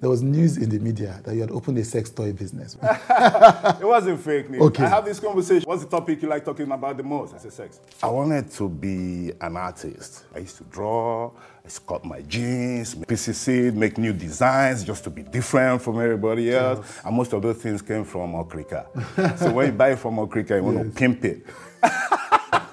There was news in the media that you had opened a sex toy business. it wasn't fake news. Okay. I have this conversation. What's the topic you like talking about the most? I said sex. I wanted to be an artist. I used to draw, I used to cut my jeans, PCC, make new designs just to be different from everybody else. And most of those things came from Okrika. so when you buy it from Okrika, you want to pimp it.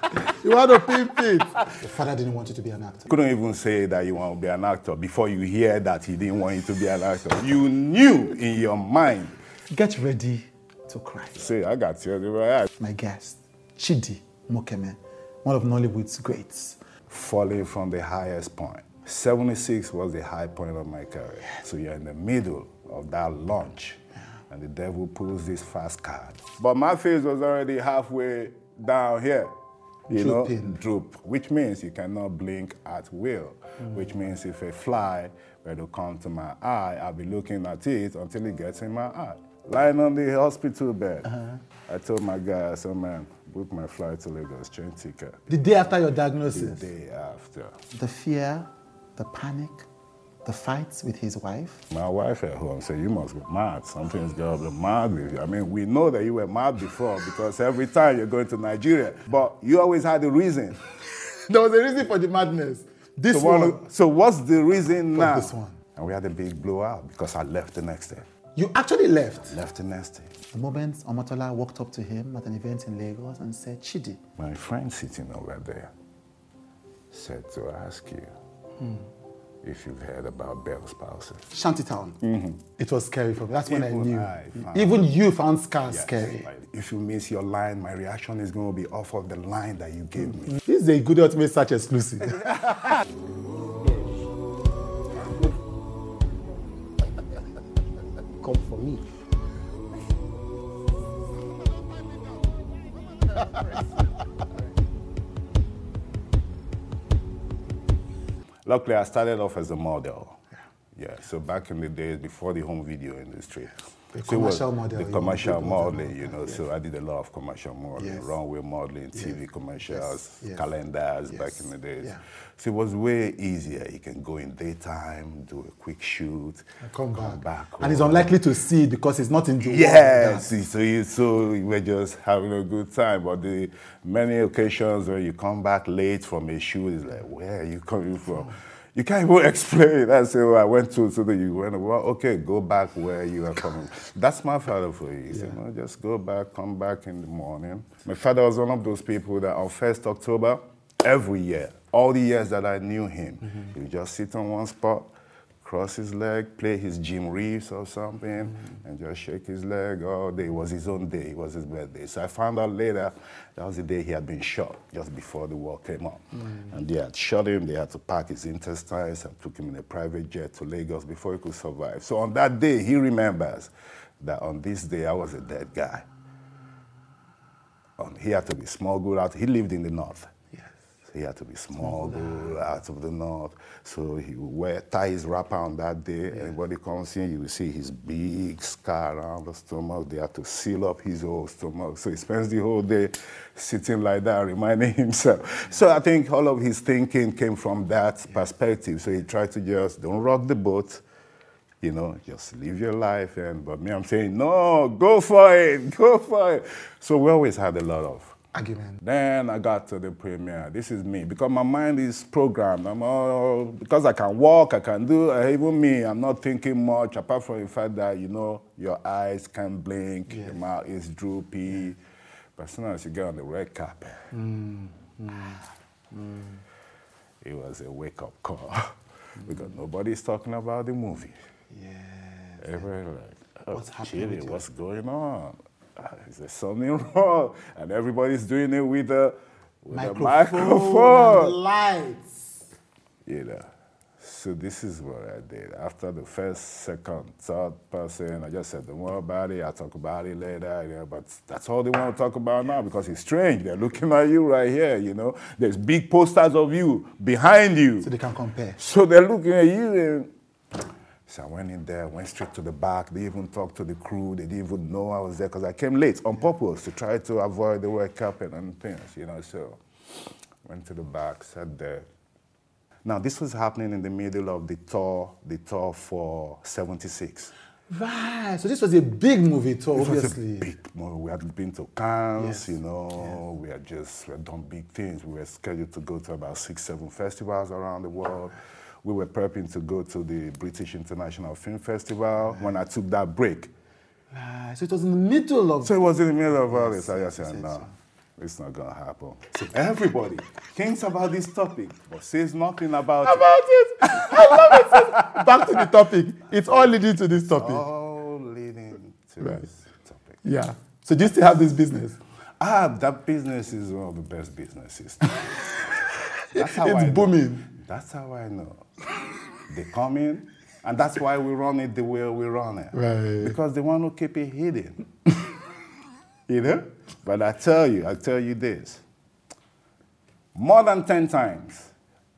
you want to pimp it. Your father didn't want you to be an actor. Couldn't even say that you want to be an actor before you hear that he didn't want you to be an actor. You knew in your mind. Get ready to cry. See, I got you. Right. My guest, Chidi Mokeme, one of Nollywood's greats. Falling from the highest point. 76 was the high point of my career. So you're in the middle of that launch, and the devil pulls this fast card. But my face was already halfway down here. You Drooping. know, droop, which means you cannot blink at will, which means if a fly were to come to my eye, I'll be looking at it until it gets in my eye. Lying on the hospital bed, I told my guy, I said, man, book my flight to Lagos, train ticket. The day after your The diagnosis, day after. the fear, the panic, the fights with his wife. My wife at home said, You must be mad. Something's got to be mad with you. I mean, we know that you were mad before because every time you're going to Nigeria, but you always had a reason. There was a reason for the madness. This So, one, one- so what's the reason For now? this one. And we had a big blowout because I left the next day. you actually left. I Left the next day. The moment Omotola walked up to him at an event in Lagos and said, Chidi, My friend sitting over there said to ask you Hmm. If you've heard about Bell's palsy. Shantytown. It was scary for me. That's when I Mm-hmm. Knew. I Even you found scars Yes, scary. like, if you miss your line, my reaction is going to be off of the line that you gave me. This is a Gulder Ultimate Search exclusive. Come for me. Luckily, I started off as a model. Yeah, so back in the days before the home video industry. The commercial model, The commercial modeling, you know, so I did a lot of commercial modeling, Yes. runway modeling, TV commercials, Yes. calendars Yes. back in the days. Yeah. So it was way easier. You can go in daytime, do a quick shoot, Come back. back and home. unlikely to see because he's not in the world. Yes, so you, so you were just having a good time. But the many occasions where you come back late from a shoot, it's like, where are you coming from? You can't even explain. it. I say, well, I went to, so the you went, well, okay, go back where you are coming. That's my father for you. He said, no, just go back, come back in the morning. My father was one of those people that on 1st October, every year, all the years that I knew him, mm-hmm. he would just sit on one spot, cross his leg, play his Jim Reeves or something, and just shake his leg all day. It was his own day. It was his birthday. So I found out later that was the day he had been shot, just before the war came up. And they had shot him. They had to pack his intestines and took him in a private jet to Lagos before he could survive. So on that day, he remembers that on this day I was a dead guy. Um, he had to be smuggled out. He lived in the north. He had to be smuggled out of the north. So he would wear, tie his wrapper on that day. Anybody comes in, you will see his big scar around the stomach. They had to seal up his whole stomach. So he spends the whole day sitting like that, reminding himself. So I think all of his thinking came from that perspective. So he tried to just don't rock the boat you know, just live your life. And but me, I'm saying, no, go for it, go for it. So we always had a lot of Argument. Then I got to the premiere. This is me because my mind is programmed. I'm all because I can walk, I can do. uh, Even me, I'm not thinking much apart from the fact that you know your eyes can blink, your mouth is droopy. But as soon as you get on the red carpet, it was a wake up call because nobody's talking about the movie. Yeah. Everybody like, oh, What's happening with what's going on? Is there something wrong? And everybody's doing it with a, with a Microphone, microphone. and the lights. You know. So this is what I did. After the first, second, third person, I just said, don't worry about it. I'll talk about it later. You know, but that's all they want to talk about now because it's strange. They're looking at you right here, you know. There's big posters of you behind you. So they can compare. So they're looking at you and so I went in there, went straight to the back. They even talked to the crew. They didn't even know I was there because I came late on purpose to try to avoid the red carpet and things, you know. So went to the back, sat there. Now, this was happening in the middle of the tour, the tour for 76. Right. So this was a big movie tour, It was a obviously. big movie. We had been to Cannes, Yes. you know, we had just we had done big things. We were scheduled to go to about six, seven festivals around the world. We were prepping to go to the British International Film Festival when I took that break. Right. So it was in the middle of. So it was in the middle of all this. I just said, no, it's not going to happen. So everybody thinks about this topic, but says nothing about, it. about it. I love it. Back to the topic. It's all leading to this topic. All leading to Right. this topic. Yeah. So do you still have this business? Ah, that business is one of the best businesses. That's how It's I know. That's how I know. They come in, and that's why we run it the way we run it. Right. Because they want to keep it hidden. you know? But I tell you, I tell you this. More than 10 times,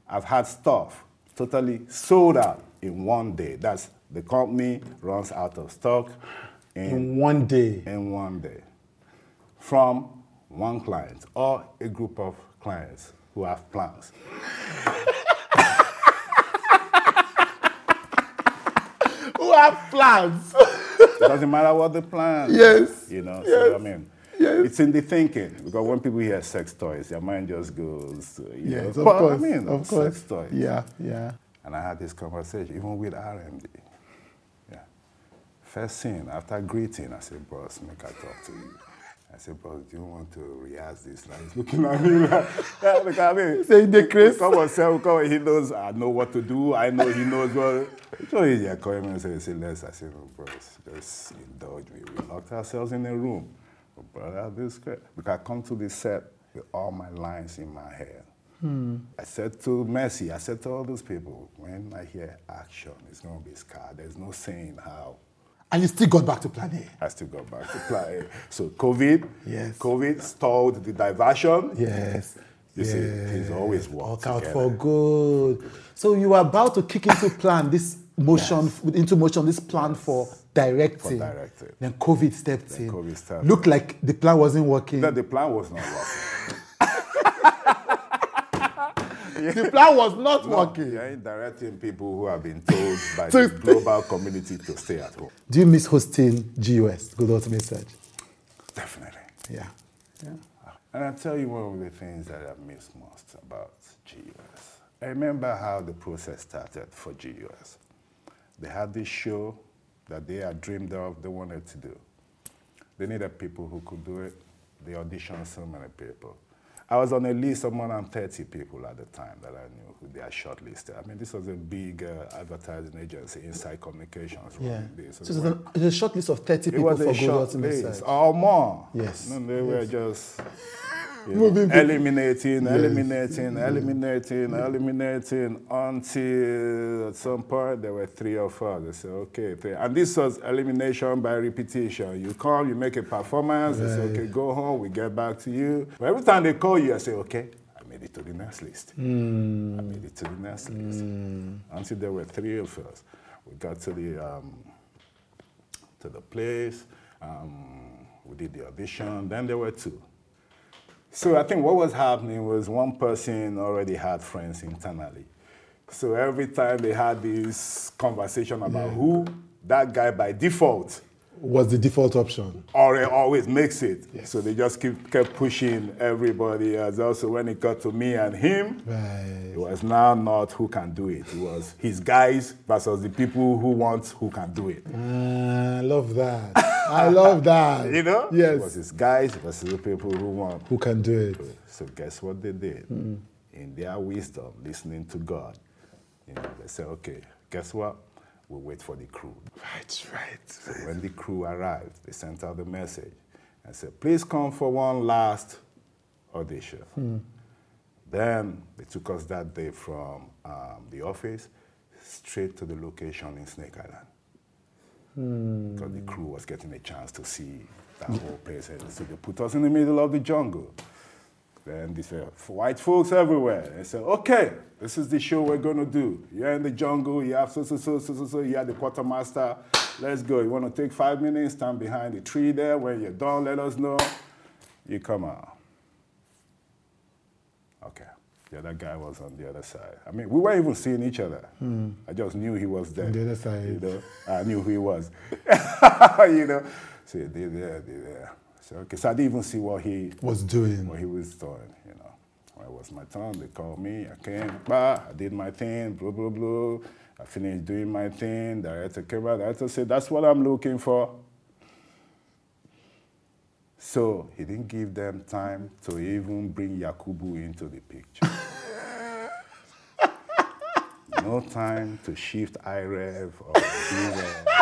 I've had stuff totally sold out in one day. That's the company runs out of stock in In one day. in one day from one client or a group of clients who have plans. have plans? It doesn't matter what the plan. Yes, You know, yes, so I mean, yes. it's in the thinking because when people hear sex toys, their mind just goes, you yes, know, of but course. I mean, of course. sex toys. Yeah, yeah. And I had this conversation even with RMD. Yeah. First scene, after greeting, I said, boss, make I talk to you. I said, boss, do you want to rehearse this? Like, he's looking at me like, yeah, look at me. Say the Chris. Come on, sir, come on. He knows I know what to do. I know he knows what. So he yeah, call him and say, say, let's. I said, no, bros, just indulge me. We locked ourselves in a room. But brother, this guy, because I come to the set with all my lines in my head. I said to Messi, I said to all those people, when I hear action, it's going to be scar. There's no saying how. And you still got back to plan A. I still got back to play. So COVID, Yes. COVID stalled the diversion. Yes. You see, things always work Work out for good. So you were about to kick into plan this motion into motion this plan for directing. For directing. Then COVID stepped Then in. COVID started. Looked like the plan wasn't working. That the plan was not working. The plan was not No, working. You ain't directing people who have been told by the global community to stay at home. Do you miss hosting GUS, Gulder Ultimate Search? Definitely. Yeah. Yeah. And I'll tell you one of the things that I miss most about GUS. I remember how the process started for GUS. They had this show that they had dreamed of, they wanted to do. They needed people who could do it. They auditioned so many people. I was on a list of more than 30 people at the time that I knew who they had shortlisted. I mean, this was a big uh, advertising agency, Inside Communications. Yeah. this. So an, it was a short list of 30 It people was for a short list, or more. Yes, No, they were just Moving eliminating, Yes. eliminating, eliminating, eliminating until at some point there were three or four. They said, okay, three. and this was elimination by repetition. You come, you make a performance, they say, okay, go home, we get back to you. But every time they call you, I say, okay, I made it to the next list. I made it to the next list. Until there were three of us. We got to the um, to the place. Um, we did the audition. Then there were two. So I think what was happening was one person already had friends internally. So every time they had this conversation about who, that guy by default Was the default option. already always makes it. So they just keep, kept pushing everybody else. Also, when it got to me and him, Right. it was now not who can do it. It was his guys versus the people who want who can do it. Ah, I love that. I love that. You know? It was Yes. his guys versus the people who want. Who can do it? So guess what they did? In their wisdom, listening to God, you know, they said, okay, guess what? We'll wait for the crew. Right, right. So when the crew arrived, they sent out the message and said, please come for one last audition. Then they took us that day from um, the office straight to the location in Snake Island. Because the crew was getting a chance to see that whole place. And so they put us in the middle of the jungle. Then they said, white folks everywhere. They said, okay, this is the show we're going to do. You're in the jungle, you have so, so, so, so, so, so, you have the quartermaster. Let's go. You want to take five minutes, stand behind the tree there. When you're done, let us know. You come out. Okay. The other guy was on the other side. I mean, we weren't even seeing each other. Hmm. I just knew he was there. On the other side. You know, I knew who he was. you know, so they there, they there. So, okay, so I didn't even see what he Was doing. what he was doing, you know. When it was my turn, they called me, I came, bah, I did my thing, blah, blah, blah. I finished doing my thing, director came out, director said, that's what I'm looking for. So he didn't give them time to even bring Yakubu into the picture. no time to shift IREV or BREV.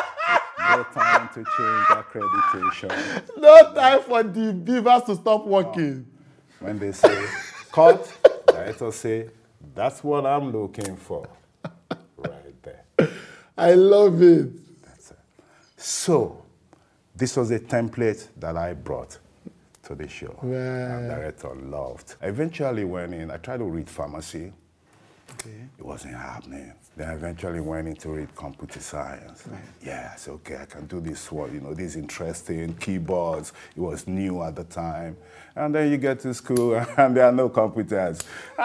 No time to change accreditation. No time for the beavers to stop working. When they say cut, director say, that's what I'm looking for. Right there. I love it. That's it. So, this was a template that I brought to the show. Wow. And director loved. I eventually went in, I tried to read pharmacy. Okay. It wasn't happening. Then I eventually went into read computer science. Yeah, I said, okay, I can do this one, you know, this interesting keyboards. It was new at the time. And then you get to school and there are no computers.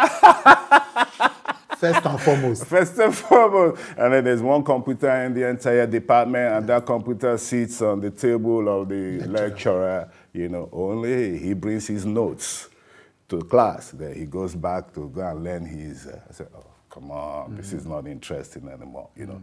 First and foremost. First and foremost. And then there's one computer in the entire department, and that computer sits on the table of the lecturer. You know, only he brings his notes to class. Then he goes back to go and learn his. Uh, I said, oh, come on, this is not interesting anymore. You know,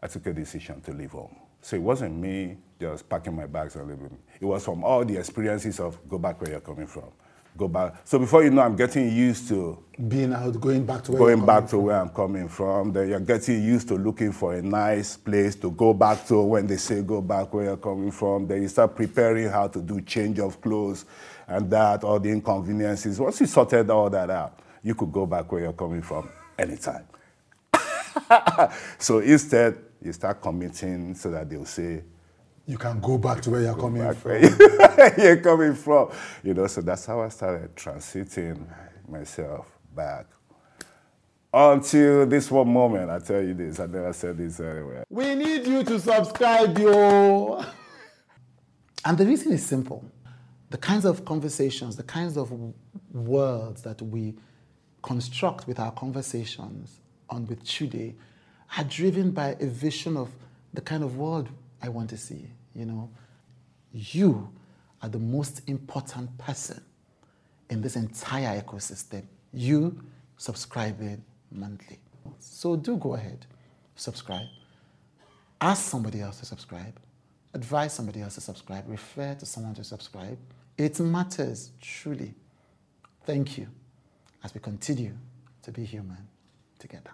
I took a decision to leave home. So it wasn't me just packing my bags and leaving. It was from all the experiences of go back where you're coming from. Go back. So before you know, I'm getting used to Being out, going back to where going back to where I'm coming from. Then you're getting used to looking for a nice place to go back to when they say go back where you're coming from. Then you start preparing how to do change of clothes and that, all the inconveniences. Once you sorted all that out, you could go back where you're coming from anytime. so instead, you start committing so that they'll say, You can go back to where you're coming from. where you're coming from. You know, so that's how I started transiting myself back. Until this one moment, I tell you this, I never said this anywhere. We need you to subscribe, yo. And the reason is simple. The kinds of conversations, the kinds of words that we construct with our conversations on with Chude are driven by a vision of the kind of world I want to see. You know, you are the most important person in this entire ecosystem. You subscribing monthly. So do go ahead, subscribe. Ask somebody else to subscribe. Advise somebody else to subscribe. Refer to someone to subscribe. It matters, truly. Thank you as we continue to be human together.